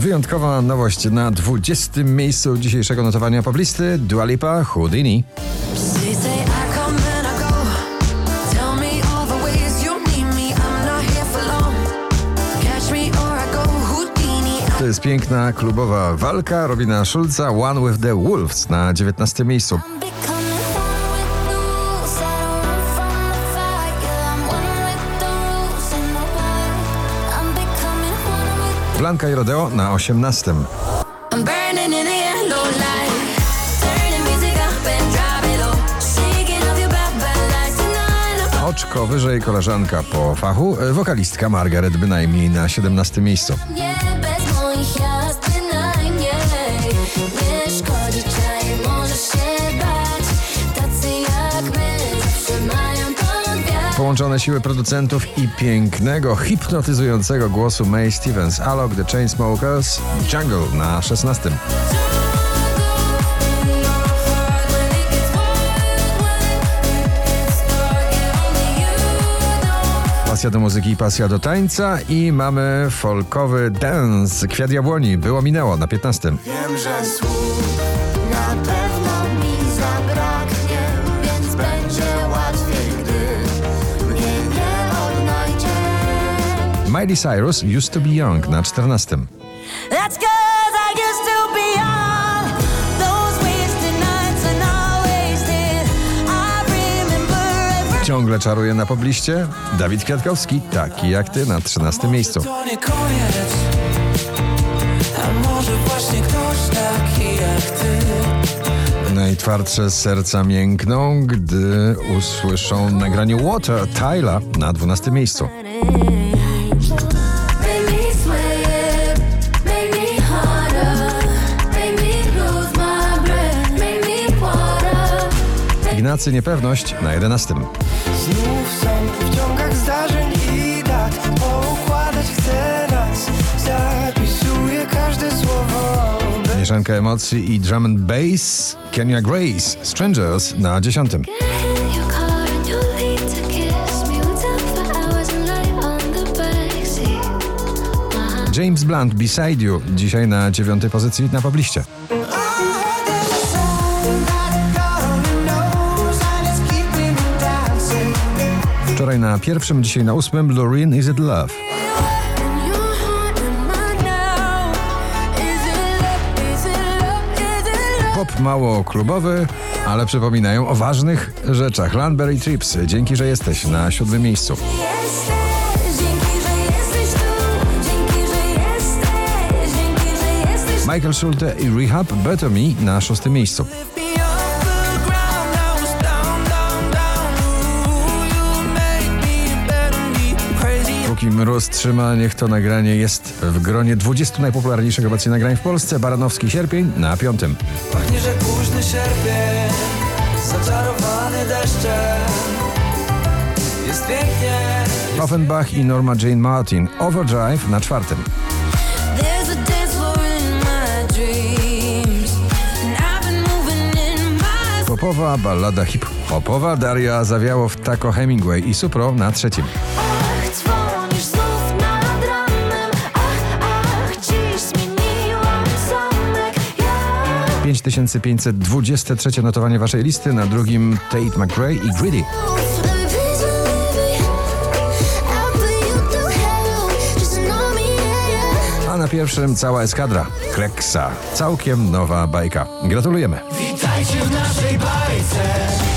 Wyjątkowa nowość na 20. miejscu dzisiejszego notowania poblisty Dua Lipa Houdini. To jest piękna klubowa walka Robina Schulza One with the Wolves na 19. miejscu. Your bad, bad lies tonight. Oczko wyżej koleżanka po fachu, e, wokalistka Margaret bynajmniej na 17. miejscu. Połączone siły producentów i pięknego, hipnotyzującego głosu May Stevens, Alok, The Chainsmokers, Jungle na 16. Pasja do muzyki, pasja do tańca i mamy folkowy dance. Kwiat jabłoni, było minęło na 15. Wiem, że na Miley Cyrus, Used to be Young na 14. That's cause I used to be young. Those wasted nights and I wasted. I remember every Ciągle czaruje na pobliście Dawid Kwiatkowski, taki jak ty na 13 miejscu. Najtwardsze serca miękną, gdy usłyszą nagranie Water Tyla na 12 miejscu. Ignacy Niepewność na 11. Znów są w ciągach zdarzeń i dat Poukładać chcę nas Zapisuję każde słowo Mieszanka emocji i drum and bass Kenya Grace, Strangers na 10. Get in your car and you'll leave to kiss me We'll talk for hours and lie on the backseat James Blunt, Beside You, dzisiaj na 9 pozycji na pobliście. Wczoraj na pierwszym, dzisiaj na ósmym Loreen Is It Love. Pop mało klubowy, ale przypominają o ważnych rzeczach. Landberry Trips, dzięki, że jesteś na siódmym miejscu. Michael Schulte i Rehab Better Me na szóstym miejscu. Póki mróz trzyma, niech to nagranie jest w gronie 20 najpopularniejszych obecnie nagrań w Polsce. Baranowski Sierpień na piątym. Pachnie, że późny sierpień Zaczarowany deszczem Jest pięknie Offenbach i Norma Jane Martin. Overdrive na czwartym. Popowa ballada hip-hopowa Daria zawiało w Taco Hemingway i Supro na trzecim. 5523 notowanie waszej listy, na drugim Tate McRae i Greedy. A na pierwszym cała eskadra. Kleksa. Całkiem nowa bajka. Gratulujemy. Witajcie w naszej bazie